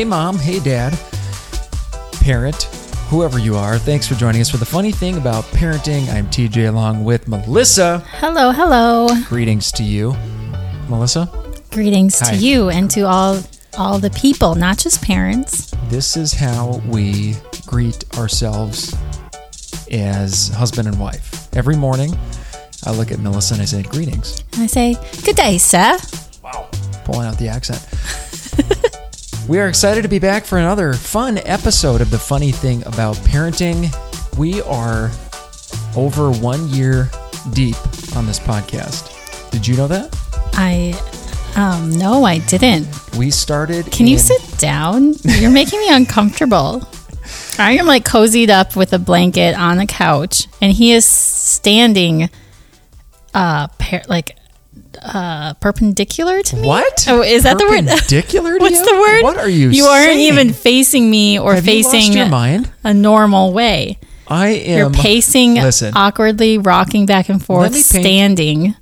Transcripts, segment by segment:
Hey, mom. Hey, dad. Parent, whoever you are, thanks for joining us for the funny thing about parenting. I'm TJ along with Melissa. Hello, hello. Greetings to you, Melissa. Greetings Hi. to you and to all all the people, not just parents. This is how we greet ourselves as husband and wife. Every morning, I look at Melissa and I say, Greetings. And I say, "Good day, sir." Wow. Pulling out the accent. we are excited to be back for another fun episode of The Funny Thing About Parenting. We are over one year deep on this podcast. Did you know that? I um no, I didn't. We started. Can you sit down? You're making me uncomfortable. I am like cozied up with a blanket on a couch, and he is standing, uh, par- like, uh, perpendicular to me. What? Oh, is that the word? Perpendicular to What's you? the word? What are you You aren't saying? even facing me or Have you facing your mind? a normal way. I am. You're pacing Listen, awkwardly, rocking back and forth, me paint- standing.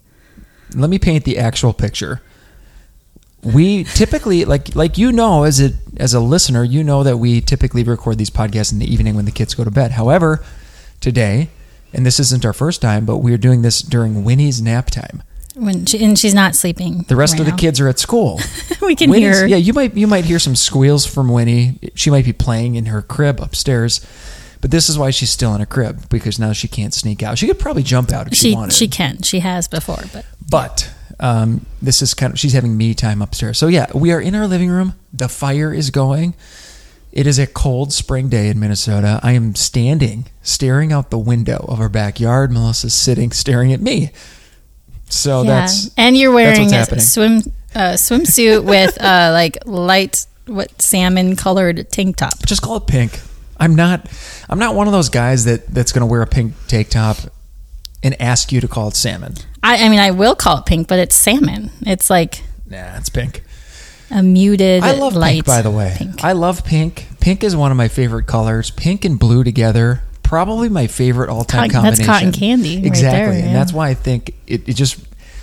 let me paint the actual picture. We typically like like you know as a as a listener, you know that we typically record these podcasts in the evening when the kids go to bed. However, today, and this isn't our first time, but we're doing this during Winnie's nap time. When she, and she's not sleeping. The rest right of the now. kids are at school. we can Winnie's- hear. Yeah, you might you might hear some squeals from Winnie. She might be playing in her crib upstairs. But this is why she's still in a crib because now she can't sneak out. She could probably jump out if she, she wanted. she can. She has before, but But um, this is kind of she's having me time upstairs. So yeah, we are in our living room. The fire is going. It is a cold spring day in Minnesota. I am standing, staring out the window of our backyard. Melissa's sitting, staring at me. So yeah. that's and you're wearing a swim uh, swimsuit with uh, like light what salmon colored tank top. just call it pink. I'm not. I'm not one of those guys that that's going to wear a pink tank top and ask you to call it salmon. I, I mean, I will call it pink, but it's salmon. It's like Nah, it's pink. a muted. I love light pink, by the way. Pink. I love pink. Pink is one of my favorite colors. Pink and blue together, probably my favorite all-time combination. that's cotton candy right exactly, there, and yeah. that's why I think it, it just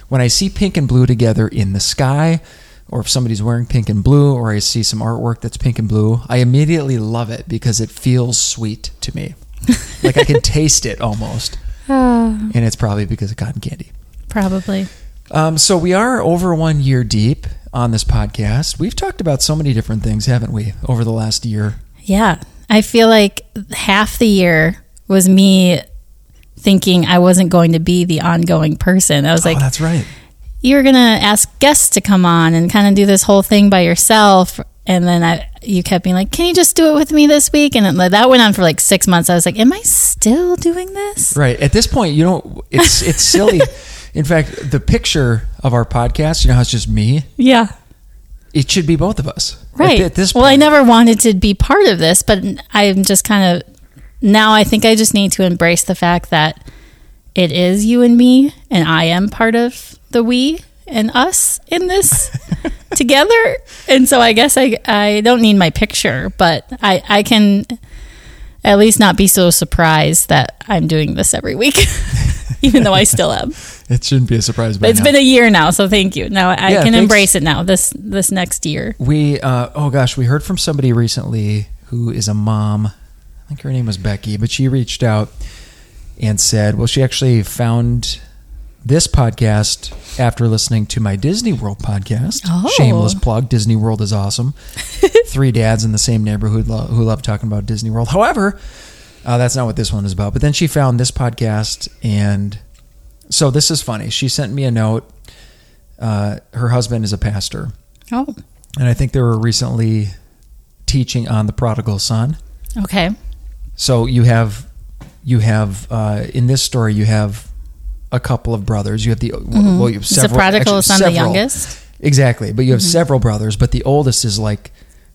when I see pink and blue together in the sky, or if somebody's wearing pink and blue, or I see some artwork that's pink and blue, I immediately love it because it feels sweet to me. like I can taste it almost, Ah, and it's probably because of cotton candy. probably. Um, so we are over one year deep on this podcast. We've talked about so many different things, haven't we, over the last year? Yeah. I feel like half the year was me thinking I wasn't going to be the ongoing person. I was oh, like, oh, that's right. you were going to ask guests to come on and kind of do this whole thing by yourself. And then I, you kept being like, can you just do it with me this week? And it, that went on for like six months. I was like, am I still doing this? Right. At this point, you don't. It's it's silly. In fact, the picture of our podcast, you know how it's just me. Yeah. It should be both of us. Right. th- At, this point, well, I never wanted to be part of this, but I'm just kind of now I think I just need to embrace the fact that it is you and me, and I am part of the we and us in this together. And so I guess I I don't need my picture, but I I can at least not be so surprised that I'm doing this every week, even though I still am. It shouldn't be a surprise. By But it's now. been a year now, so thank you. Now I Yeah, can thanks. embrace it now. This this next year. We uh, oh gosh, we heard from somebody recently who is a mom. I think her name was Becky, but she reached out and said, well, she actually found this podcast after listening to my Disney World podcast. Oh. Shameless plug: Disney World is awesome. Three dads in the same neighborhood lo- who love talking about Disney World. However, uh, that's not what this one is about. But then she found this podcast, and so this is funny. She sent me a note. Uh, her husband is a pastor. Oh, And I think they were recently teaching on the prodigal son. okay. So you have you have uh, in this story you have a couple of brothers. You have the well, you have Is the prodigal actually, son the youngest? Exactly, but you have several brothers. But the oldest is like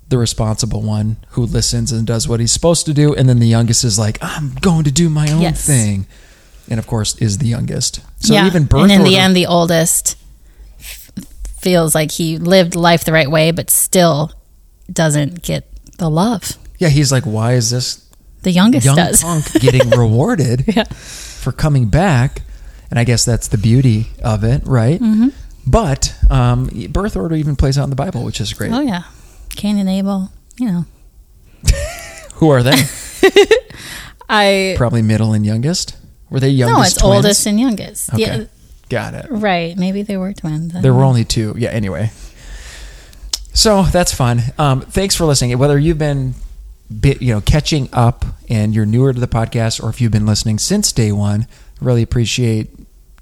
the responsible one who listens and does what he's supposed to do, and then the youngest is like, I'm going to do my own Yes. thing, and of course is the youngest. So yeah. even birth and in order, the end, the oldest f- feels like he lived life the right way, but still doesn't get the love. yeah, he's like, why is this The youngest young does. punk getting rewarded Yeah. for coming back. And I guess that's the beauty of it, right? Mm-hmm. But um, birth order even plays out in the Bible, which is great. Oh yeah, Cain and Abel. you know, Who are they? I Probably middle and youngest. Were they youngest? no, it's twins? oldest and youngest. Okay, Yeah, got it. right. Maybe they were twins. There were only two. Yeah. Anyway, so that's fun. Um, thanks for listening. Whether you've been, bit, you know, catching up and you're newer to the podcast, or if you've been listening since day one, really appreciate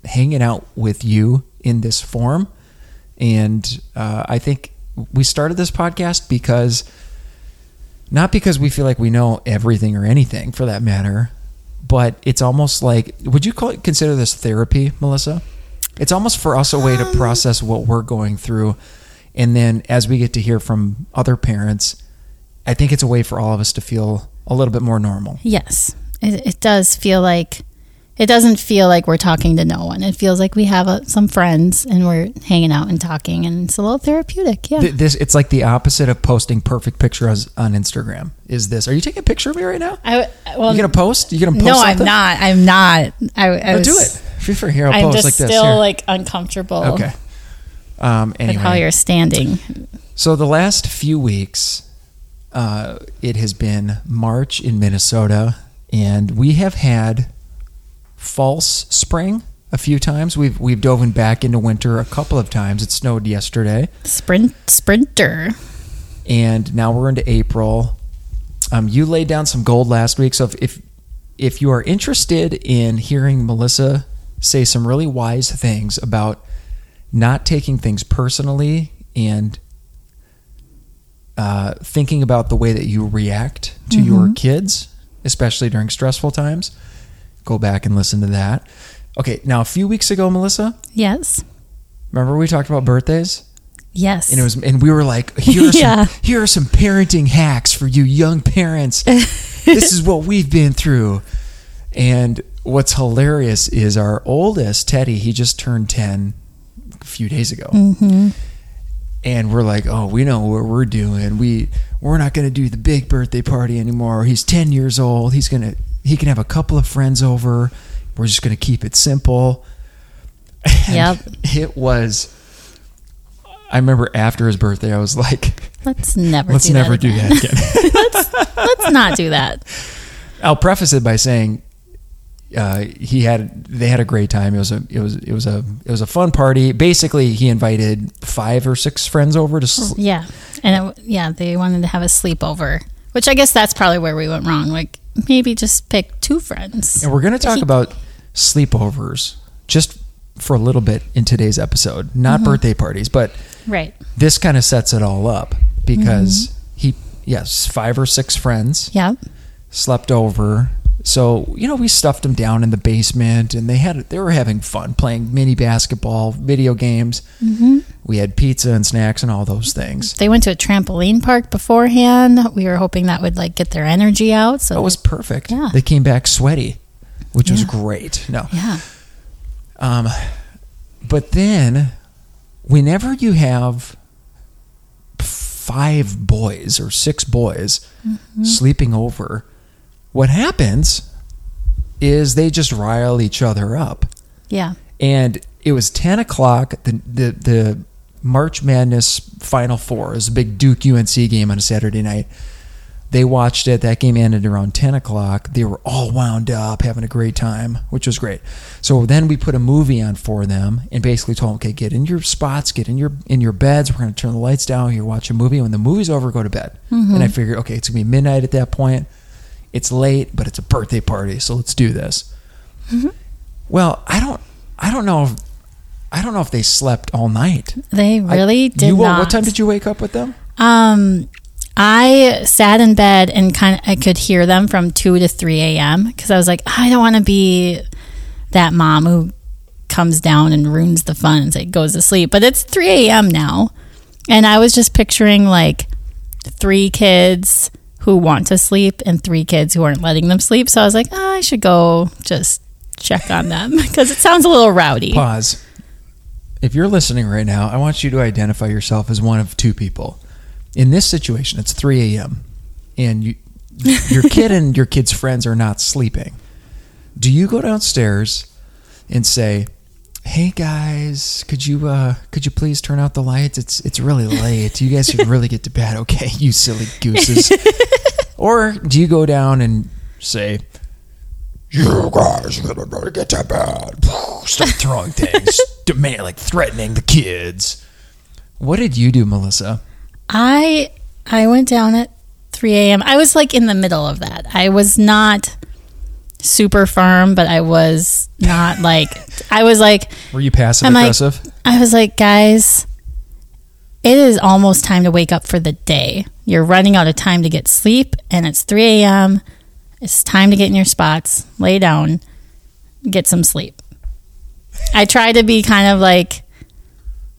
hanging out with you in this form. And uh, I think we started this podcast because not because we feel like we know everything or anything for that matter, but it's almost like would you call it consider this therapy, Melissa? It's almost for us a way to um, process what we're going through. And then as we get to hear from other parents, I think it's a way for all of us to feel a little bit more normal. Yes, it, it does feel like it doesn't feel like we're talking to no one. It feels like we have uh some friends and we're hanging out and talking, and it's a little therapeutic. Yeah. Th- This it's like the opposite of posting perfect pictures on Instagram. Is this? Are you taking a picture of me right now? I, well, you gonna post? You gonna post? no, something? I'm not. I'm not. I, I Oh, was, do it. If you're for here, I'll I'm post just like this. still like uncomfortable. okay. Um. With Anyway, how you're standing. So the last few weeks, uh, it has been March in Minnesota, and we have had false spring a few times. We've we've dove back into winter a couple of times. It snowed yesterday, Sprint sprinter. and now we're into April. Um, you laid down some gold last week, so if, if if you are interested in hearing Melissa say some really wise things about not taking things personally and uh, thinking about the way that you react to your kids, especially during stressful times, go back and listen to that. Okay, now a few weeks ago, Melissa, Yes. remember we talked about birthdays? Yes. and it was and we were like here are Yeah. some here are some parenting hacks for you young parents this is what we've been through and what's hilarious is our oldest teddy he just turned 10 a few days ago Mm-hmm. and we're like oh we know what we're doing we we're not going to do the big birthday party anymore he's 10 years old he's going to he can have a couple of friends over we're just going to keep it simple And Yep. it was I remember after his birthday, I was like, Let's never. let's do never that do again. that again. Let's not do that. I'll preface it by saying uh, he had they had a great time. It was a it was it was a it was a fun party. Basically, he invited five or six friends over to. Sl- Yeah, and it, yeah, they wanted to have a sleepover, which I guess that's probably where we went wrong. Like maybe just pick two friends. and we're going to talk about sleepovers just for a little bit in today's episode. Not mm-hmm. birthday parties, but Right. this kind of sets it all up because mm-hmm. he yes five or six friends Yeah. slept over. So you know, we stuffed them down in the basement, and they had they were having fun playing mini basketball, video games. Mm-hmm. We had pizza and snacks and all those things. They went to a trampoline park beforehand. We were hoping that would like get their energy out. So That was perfect. Yeah. They came back sweaty, which was great. No, yeah, um, but then whenever you have five boys or six boys Mm-hmm. sleeping over, what happens is they just rile each other up. yeah, and it was 10 o'clock the, the the march madness final four is a big duke unc game on a saturday night. They watched it that game ended around 10 o'clock. They were all wound up having a great time which was great. So then we put a movie on for them and basically told them okay get in your spots get in your in your beds. We're going to turn the lights down here watch a movie. When the movie's over go to bed. Mm-hmm. And i figured okay it's going to be midnight at that point it's late but it's a birthday party so let's do this well, I don't, I don't know if, I don't know if they slept all night. they I- really did you, not. What time did you wake up with them? Um, I sat in bed and kind of I could hear them from two to three a.m. because I was like, I don't want to be that mom who comes down and ruins the fun and say, goes to sleep. But it's three a.m. now, and I was just picturing like three kids who want to sleep and three kids who aren't letting them sleep. So I was like, oh, I should go just check on them because it sounds a little rowdy. Pause. If you're listening right now, I want you to identify yourself as one of two people. In this situation, it's 3 a.m. and you, your kid and your kid's friends are not sleeping. Do you go downstairs and say, "Hey guys, could you uh could you please turn out the lights? It's it's really late. You guys should really get to bed, okay? You silly gooses." or do you go down and say, "You guys gotta get to bed." Start throwing things, demand like threatening the kids. What did you do, Melissa? I I went down at 3 a.m. I was like in the middle of that. I was not super firm, but I was not like I was like Were you passive I'm like- aggressive? I was like, guys, it is almost time to wake up for the day. You're running out of time to get sleep, and it's 3 a.m. It's time to get in your spots, lay down, get some sleep. I tried to be kind of like,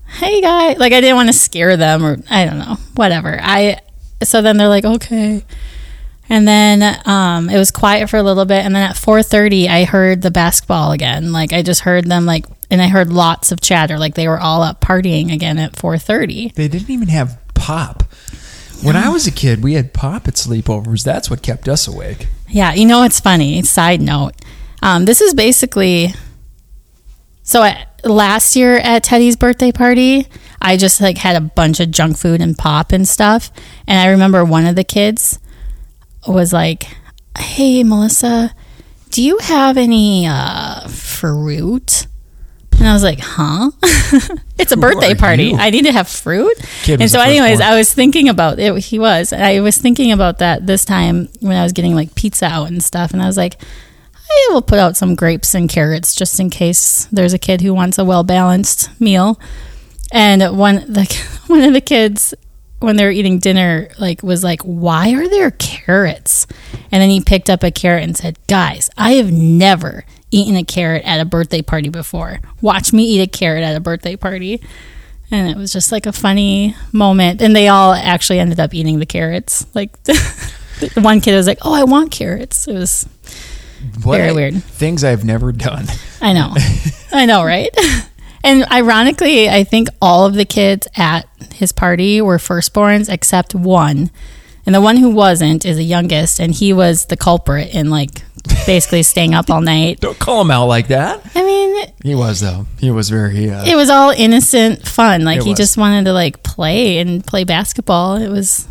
hey, guy, like I didn't want to scare them or I don't know, whatever. I so then they're like, okay. And then um, it was quiet for a little bit, and then at 4:30, I heard the basketball again. Like I just heard them like, and I heard lots of chatter. Like they were all up partying again at 4:30. They didn't even have pop. When I was a kid, we had pop at sleepovers. That's what kept us awake. Yeah, you know it's funny. Side note, um, this is basically so. At, last year at Teddy's birthday party, I just like had a bunch of junk food and pop and stuff, and I remember one of the kids was like, "Hey, Melissa, do you have any uh, fruit?" And I was like, "Huh? it's a Who birthday party. you? I need to have fruit." Kid and so, anyways. I was thinking about it. He was. I was thinking about that this time when I was getting like pizza out and stuff, and I was like, I will put out some grapes and carrots just in case there's a kid who wants a well balanced meal. And one the one of the kids when they were eating dinner like was like, "Why are there carrots?" And then he picked up a carrot and said, "Guys, I have never eaten a carrot at a birthday party before. Watch me eat a carrot at a birthday party." And it was just like a funny moment. And they all actually ended up eating the carrots. Like the one kid was like, "Oh, I want carrots." It was What Very weird. Things I've never done. I know. I know, right? And ironically, I think all of the kids at his party were firstborns except one. And the one who wasn't is the youngest, and he was the culprit in like basically staying up all night. Don't call him out like that. I mean, He was though. He was very. Uh, it was all innocent fun. Like he was. just wanted to like play and play basketball. It was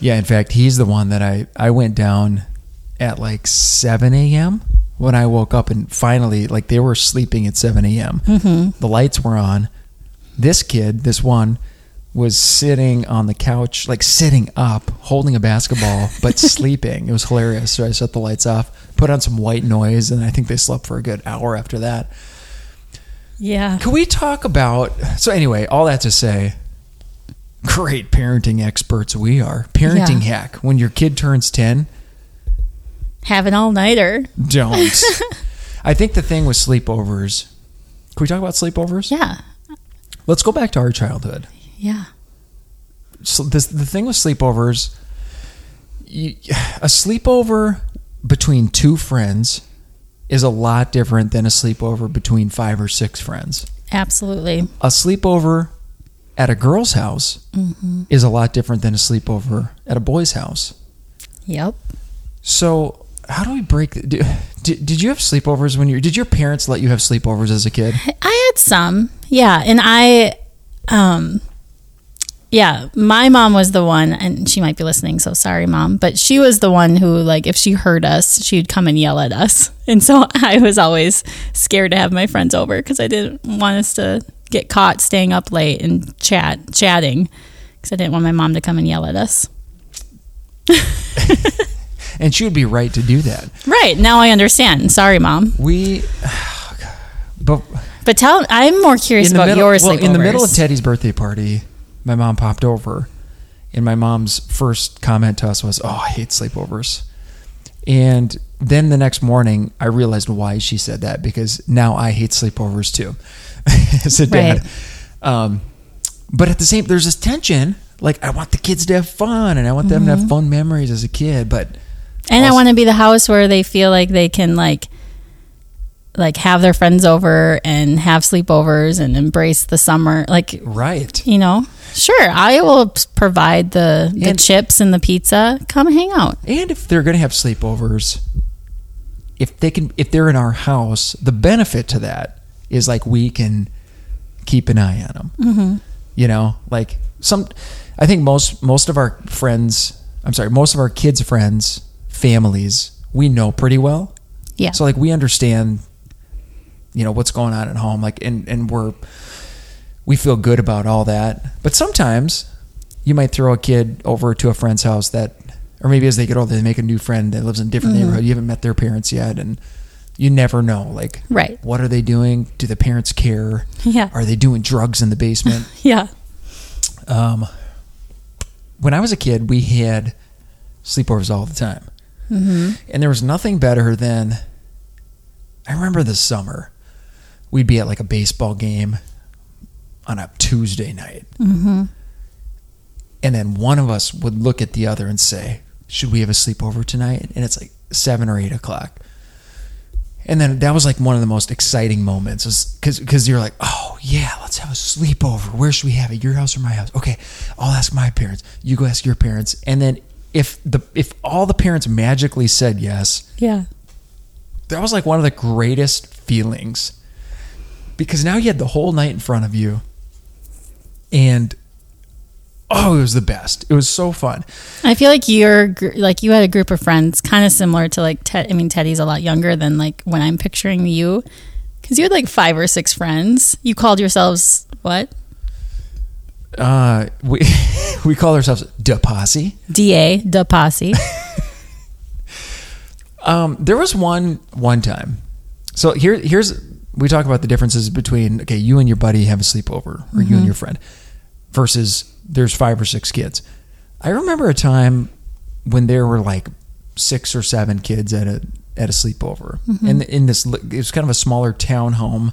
yeah. In fact, he's the one that I I went down at like seven a.m. when I woke up and finally like they were sleeping at seven a.m. Mm-hmm. The lights were on. This kid, this one, was sitting on the couch, like sitting up, holding a basketball, but sleeping. It was hilarious. So I shut the lights off, put on some white noise, and I think they slept for a good hour after that. yeah. Can we talk about? So anyway, all that to say, great parenting experts we are. Parenting Yeah. hack: when your kid turns ten, Have an all nighter. don't. I think the thing with sleepovers. Can we talk about sleepovers? Yeah. Let's go back to our childhood. Yeah. So this, the thing with sleepovers, you, a sleepover between two friends is a lot different than a sleepover between five or six friends. Absolutely. a sleepover at a girl's house Mm-hmm. is a lot different than a sleepover at a boy's house. Yep. So, how do we break? Did, did, you have sleepovers when you? Did your parents let you have sleepovers as a kid? I had some, yeah, and I, um, yeah, my mom was the one, and she might be listening, so sorry, mom, but she was the one who, like, if she heard us, she'd come and yell at us, and so I was always scared to have my friends over because I didn't want us to get caught staying up late and chat chatting because I didn't want my mom to come and yell at us. And she would be right to do that. Right now, I understand. Sorry, mom, We, but but tell I'm more curious about middle, your well, in the middle of. Teddy's birthday party, my mom popped over, and my mom's first comment to us was, "Oh, I hate sleepovers." And then the next morning, I realized why she said that because now I hate sleepovers too, as a dad. Um, but at the same, there's this tension. Like I want the kids to have fun, and I want them to Mm-hmm. have fun memories as a kid. But And I want to be the house where they feel like they can like like have their friends over and have sleepovers and embrace the summer like right, you know sure i will provide the the And- chips and the pizza come hang out And if they're going to have sleepovers, if they can, if they're in our house, the benefit to that is like we can keep an eye on them. Mm-hmm. You know, like some. I think most most of our friends. I'm sorry, most of our kids' friends, families, we know pretty well. Yeah. So like we understand, you know, what's going on at home. Like and and we're we feel good about all that. But sometimes you might throw a kid over to a friend's house that, or maybe as they get older, they make a new friend that lives in a different Mm-hmm. neighborhood. You haven't met their parents yet, and you never know. Like, Right. What are they doing? Do the parents care? Yeah. Are they doing drugs in the basement? Yeah. um, when I was a kid, we had sleepovers all the time. Mm-hmm. And there was nothing better than I remember the summer. We'd be at like a baseball game on a Tuesday night. Mm-hmm. And then one of us would look at the other and say, Should we have a sleepover tonight? And it's like seven or eight o'clock. And then that was like one of the most exciting moments because because you're like, oh yeah, let's have a sleepover. Where should we have it? Your house or my house? Okay, I'll ask my parents. You go ask your parents. And then if the if all the parents magically said yes, Yeah. that was like one of the greatest feelings because now you had the whole night in front of you and oh it was the best it was so fun I feel like you're like you had a group of friends kind of similar to like Ted. I mean, Teddy's a lot younger than like when I'm picturing you, because you had like five or six friends. You called yourselves what? Uh we we call ourselves da posse. Da da posse. um there was one one time. So here here's we talk about the differences between okay you and your buddy have a sleepover or you and your friend versus there's five or six kids. I remember a time when there were like six or seven kids at a at a sleepover. And in this it was kind of a smaller town home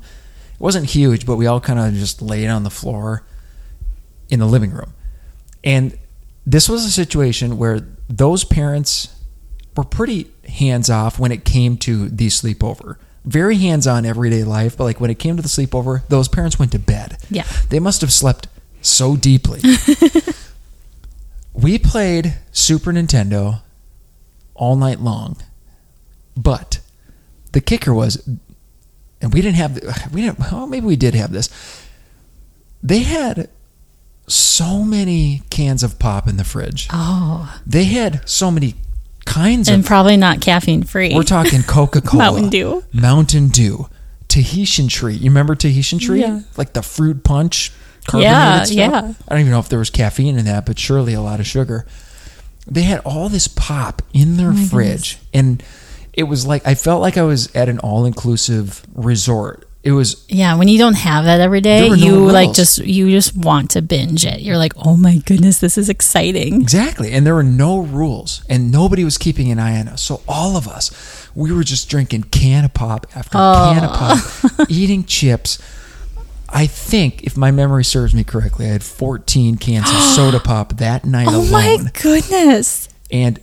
it wasn't huge but we all kind of just laid on the floor in the living room and this was a situation where those parents were pretty hands off when it came to the sleepover. Very hands on everyday life, but like when it came to the sleepover, those parents went to bed. Yeah. They must have slept so deeply. we played Super Nintendo all night long, but the kicker was, and we didn't have, we didn't, well, maybe we did have this. They had so many cans of pop in the fridge. Oh, They had so many kinds and of. probably not caffeine free. we're talking Coca Cola, Mountain Dew. Mountain Dew, Tahitian Treat. You remember Tahitian Treat? Yeah. Like the fruit punch. carbonated Yeah, stuff? yeah. I don't even know if there was caffeine in that, but surely a lot of sugar. They had all this pop in Oh their fridge, and it was like I felt like I was at an all-inclusive resort. It was Yeah, when you don't have that every day, no you like just you just want to binge it. You're like, oh my goodness, this is exciting. Exactly. And there were no rules and nobody was keeping an eye on us. So all of us, we were just drinking can of pop after oh. can of pop, eating chips. I think, if my memory serves me correctly, I had 14 cans of soda pop that night Oh alone. my goodness! And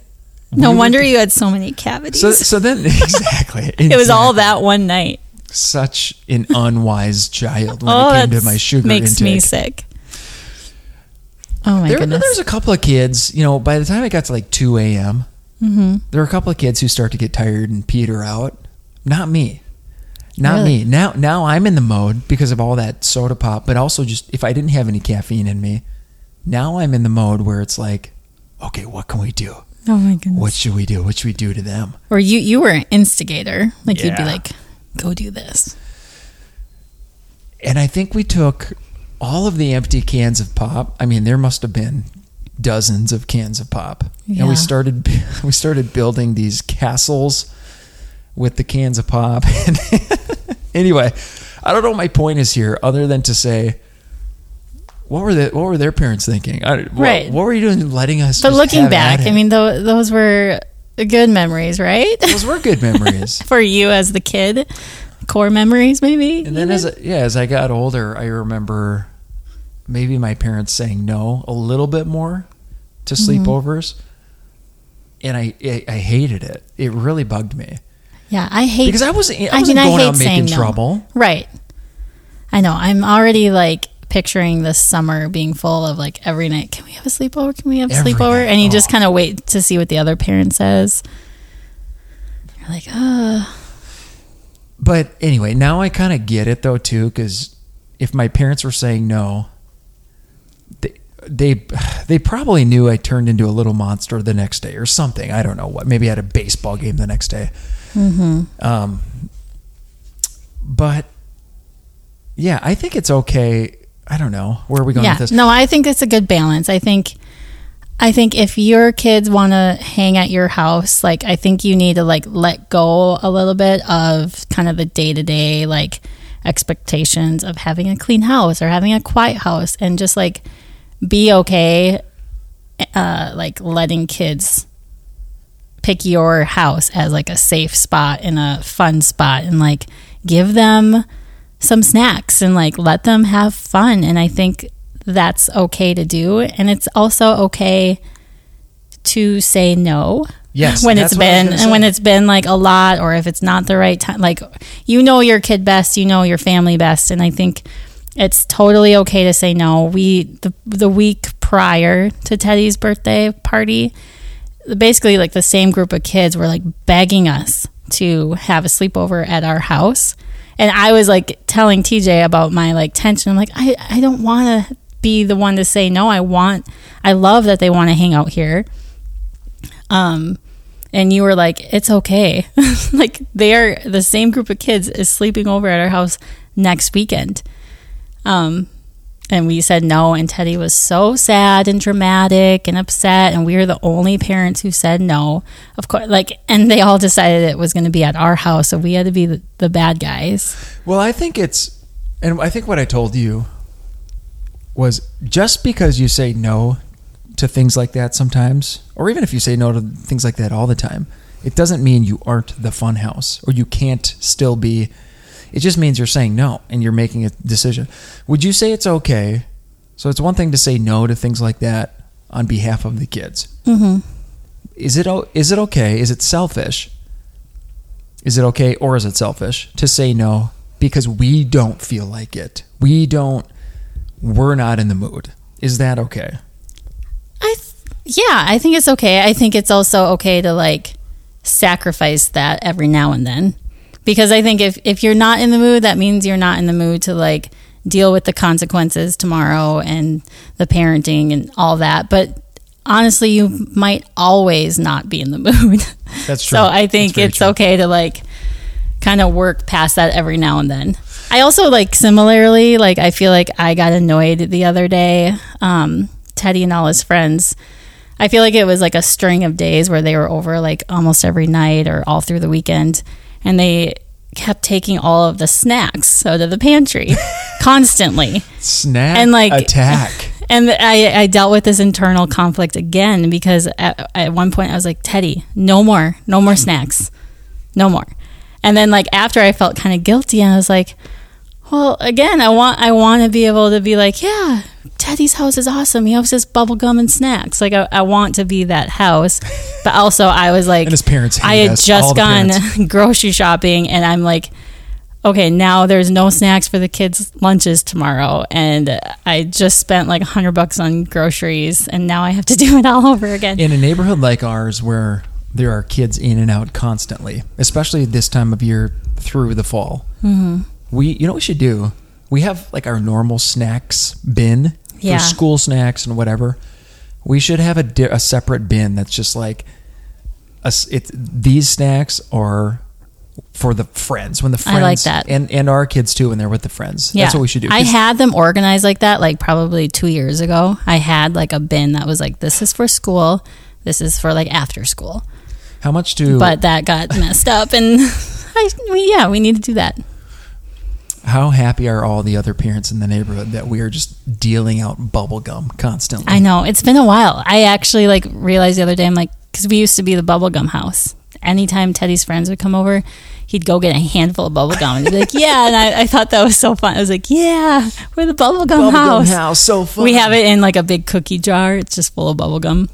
No we were- wonder you had so many cavities. So, so then, exactly. it was all that one night. Such an unwise child when oh, it came to my sugar makes intake. me sick. Oh my there, goodness! there's a couple of kids, you know, by the time it got to like 2 a.m., Mm-hmm. there were a couple of kids who start to get tired and peter out. Not me. Not Really? me. Now now I'm in the mode because of all that soda pop, but also just if I didn't have any caffeine in me, now I'm in the mode where it's like, okay, what can we do? oh my goodness! What should we do? What should we do to them? or you you were an instigator. Like you'd be like, go do this. And I think we took all of the empty cans of pop. I mean, there must have been dozens of cans of pop. And we started we started building these castles with the cans of pop. Anyway, I don't know what my point is here other than to say what were the what were their parents thinking? I, Right. What were you doing letting us But looking back, I mean, tho- those were good memories, right? those were good memories. For you as the kid, core memories, maybe. And then as I, yeah, as I got older, I remember maybe my parents saying no a little bit more to Mm-hmm. sleepovers, and I, I I hated it. It really bugged me yeah, I hate because I wasn't I I wasn't mean, I hate out making no. trouble. Right. I know. I'm already like picturing this summer being full of like every night. Can we have a sleepover? Can we have a Every sleepover? night. And you just kind of wait to see what the other parent says. You're like, uh, but anyway, now I kind of get it though too, because if my parents were saying no, they, they they probably knew I turned into a little monster the next day or something. I don't know what. Maybe I had a baseball game the next day. Mm-hmm. Um, but yeah, I think it's okay. I don't know where are we going yeah. with this. No, I think it's a good balance. I think I think if your kids want to hang at your house, like I think you need to like let go a little bit of kind of the day-to-day like expectations of having a clean house or having a quiet house and just like be okay uh like letting kids pick your house as like a safe spot and a fun spot and like give them some snacks and like let them have fun. And i think that's okay to do. And it's also okay to say no Yes, when it's what I was been and when it's been like a lot or if it's not the right time like you know your kid best you know your family best. And i think it's totally okay to say no. We the, the week prior to teddy's birthday party basically like the same group of kids were like begging us to have a sleepover at our house. And i was like telling tj about my like tension. I'm like i, I don't want to be the one to say no. I want i love that they want to hang out here. Um and you were like it's okay. Like they're the same group of kids is sleeping over at our house next weekend. Um and we said no and teddy was so sad and dramatic and upset and we were the only parents who said no of course like and they all decided it was going to be at our house so we had to be the, the bad guys Well, I think it's, and I think what I told you was just because you say no to things like that sometimes, or even if you say no to things like that all the time, it doesn't mean you aren't the fun house or you can't still be. It just means you're saying no and you're making a decision. Would you say it's okay? So it's one thing to say no to things like that on behalf of the kids. mm-hmm. Is it is it okay? Is it selfish? Is it okay or is it selfish to say no because we don't feel like it? We don't we're not in the mood. Is that okay? I th- yeah, I think it's okay. I think it's also okay to like sacrifice that every now and then. Because I think if if you're not in the mood, that means you're not in the mood to like deal with the consequences tomorrow and the parenting and all that. But honestly, you might always not be in the mood. That's true. So I think it's true. okay to like kind of work past that every now and then. I also like similarly, like I feel like I got annoyed the other day. Um, Teddy and all his friends. I feel like it was like a string of days where they were over like almost every night or all through the weekend, and they kept taking all of the snacks out of the pantry constantly. Snack And, like- attack. And I, I dealt with this internal conflict again because at, at one point I was like, Teddy, no more, no more snacks, no more. And then like after I felt kind of guilty, and I was like, well, again, I want I want to be able to be like, yeah, Teddy's house is awesome. He always has bubble gum and snacks. Like I, I want to be that house, but also I was like, And his parents I had us, just gone parents. grocery shopping, and I'm like, okay, now there's no snacks for the kids' lunches tomorrow, and I just spent like a hundred bucks on groceries, and now I have to do it all over again. In a neighborhood like ours where there are kids in and out constantly, especially this time of year through the fall. Mm-hmm. We, you know, what we should do. We have like our normal snacks bin Yeah. for school snacks and whatever. We should have a, di- a separate bin that's just like, a it's these snacks are for the friends when the friends I like that. and and our kids too when they're with the friends. Yeah, That's what we should do. I had them organized like that, like probably two years ago. I had like a bin that was like, this is for school, this is for like after school. how much do But that got messed up, and I, we, yeah, we need to do that. How happy are all the other parents in the neighborhood that we are just dealing out bubble gum constantly? I know it's been a while. I actually like realized the other day. I'm like, because we used to be the bubblegum house. Anytime Teddy's friends would come over, he'd go get a handful of bubblegum and he'd be like, "Yeah." And I, I thought that was so fun. I was like, "Yeah, we're the bubblegum Bubblegum house. house, so fun. We have it in like a big cookie jar. It's just full of bubblegum.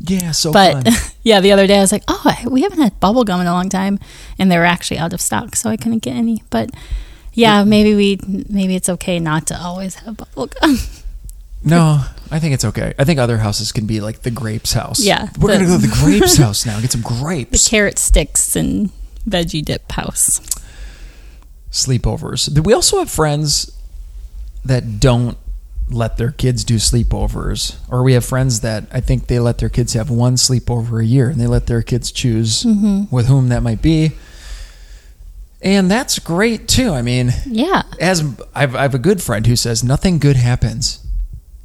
Yeah, so But fun. yeah, the other day I was like, "Oh, we haven't had bubblegum in a long time," and they were actually out of stock, so I couldn't get any. But yeah, maybe we maybe it's okay not to always have bubble gum. No, I think it's okay. I think other houses can be like the grapes house. Yeah, We're the- gonna go to the grapes house now. Get some grapes. the grapes. carrot sticks and veggie dip house. sleepovers. We also have friends that don't let their kids do sleepovers, or we have friends that I think they let their kids have one sleepover a year, and they let their kids choose mm-hmm. with whom that might be. And that's great too. I mean, Yeah. as I've, I have a good friend who says nothing good happens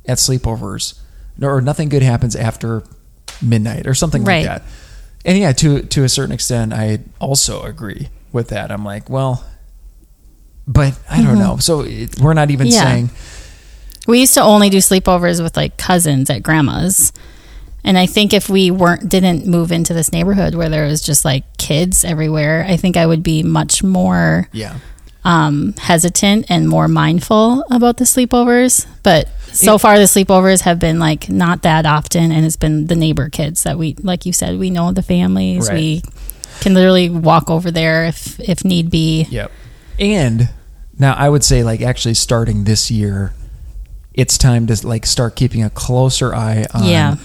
at sleepovers, or nothing good happens after midnight, or something Right. like that. And yeah, to to a certain extent, I also agree with that. I'm like, well, but I don't know. So it, we're not even Mm-hmm. Yeah. saying We used to only do sleepovers with like cousins at grandma's. And I think if we weren't didn't move into this neighborhood where there was just like kids everywhere, I think I would be much more yeah. um, hesitant and more mindful about the sleepovers. But so It- far, the sleepovers have been like not that often, and it's been the neighbor kids that we, like you said, we know the families. Right. We can literally walk over there if if need be. Yep. And now I would say like actually starting this year, it's time to like start keeping a closer eye on Yeah.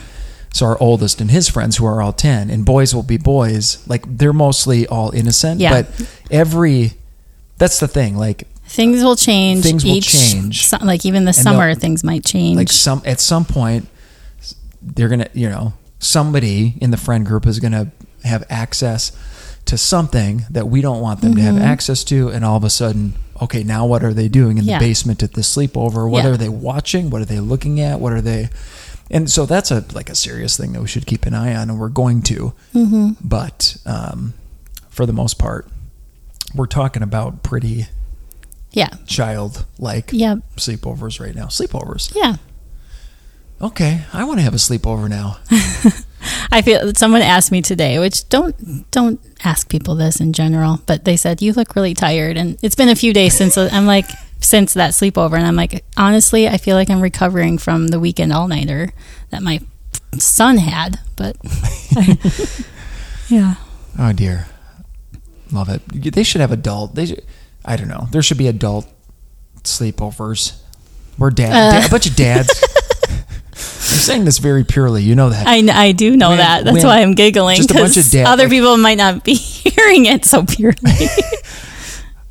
So our oldest and his friends who are all 10 and boys will be boys like they're mostly all innocent Yeah. but every that's the thing like Things will change. Things will change. like even the they'll- summer, things might change. like some at some point they're gonna you know somebody in the friend group is gonna have access to something that we don't want them to Mm-hmm. have access to and all of a sudden okay now what are they doing in Yeah. the basement at the sleepover what Yeah. are they watching what are they looking at what are they and so that's a like a serious thing that we should keep an eye on and we're going to Mm-hmm. but um, for the most part we're talking about pretty yeah. childlike Yeah. sleepovers right now sleepovers Yeah. okay i want to have a sleepover now I feel someone asked me today, which don't don't ask people this in general, but they said you look really tired, and it's been a few days since I'm like since that sleepover, and I'm like honestly, I feel like I'm recovering from the weekend all nighter that my son had, but yeah, Oh dear, love it. They should have adult. They, should, I don't know. There should be adult sleepovers. We're dad, Uh. dad- a bunch of dads. I'm saying this very purely. You know that. I, I do know When- that. That's why I'm giggling just a bunch of dads. other like- people might not be hearing it so purely.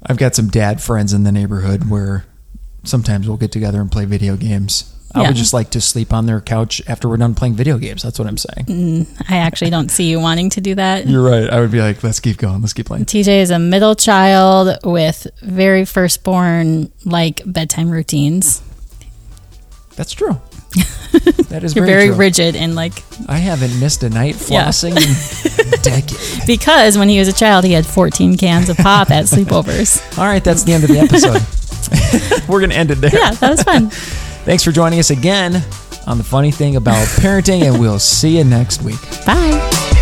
I've got some dad friends in the neighborhood where sometimes we'll get together and play video games. I Yeah. would just like to sleep on their couch after we're done playing video games. That's what I'm saying. Mm, I actually don't see you wanting to do that. You're right. I would be like, let's keep going. Let's keep playing. TJ is a middle child with very firstborn like bedtime routines. That's true. That is You're very, very, rigid and like I haven't missed a night Yeah. flossing in a decade. because when he was a child he had 14 cans of pop at sleepovers. All right, that's the end of the episode. We're going to end it there. Yeah, that was fun. Thanks for joining us again on the funny thing about parenting, and we'll see you next week. Bye.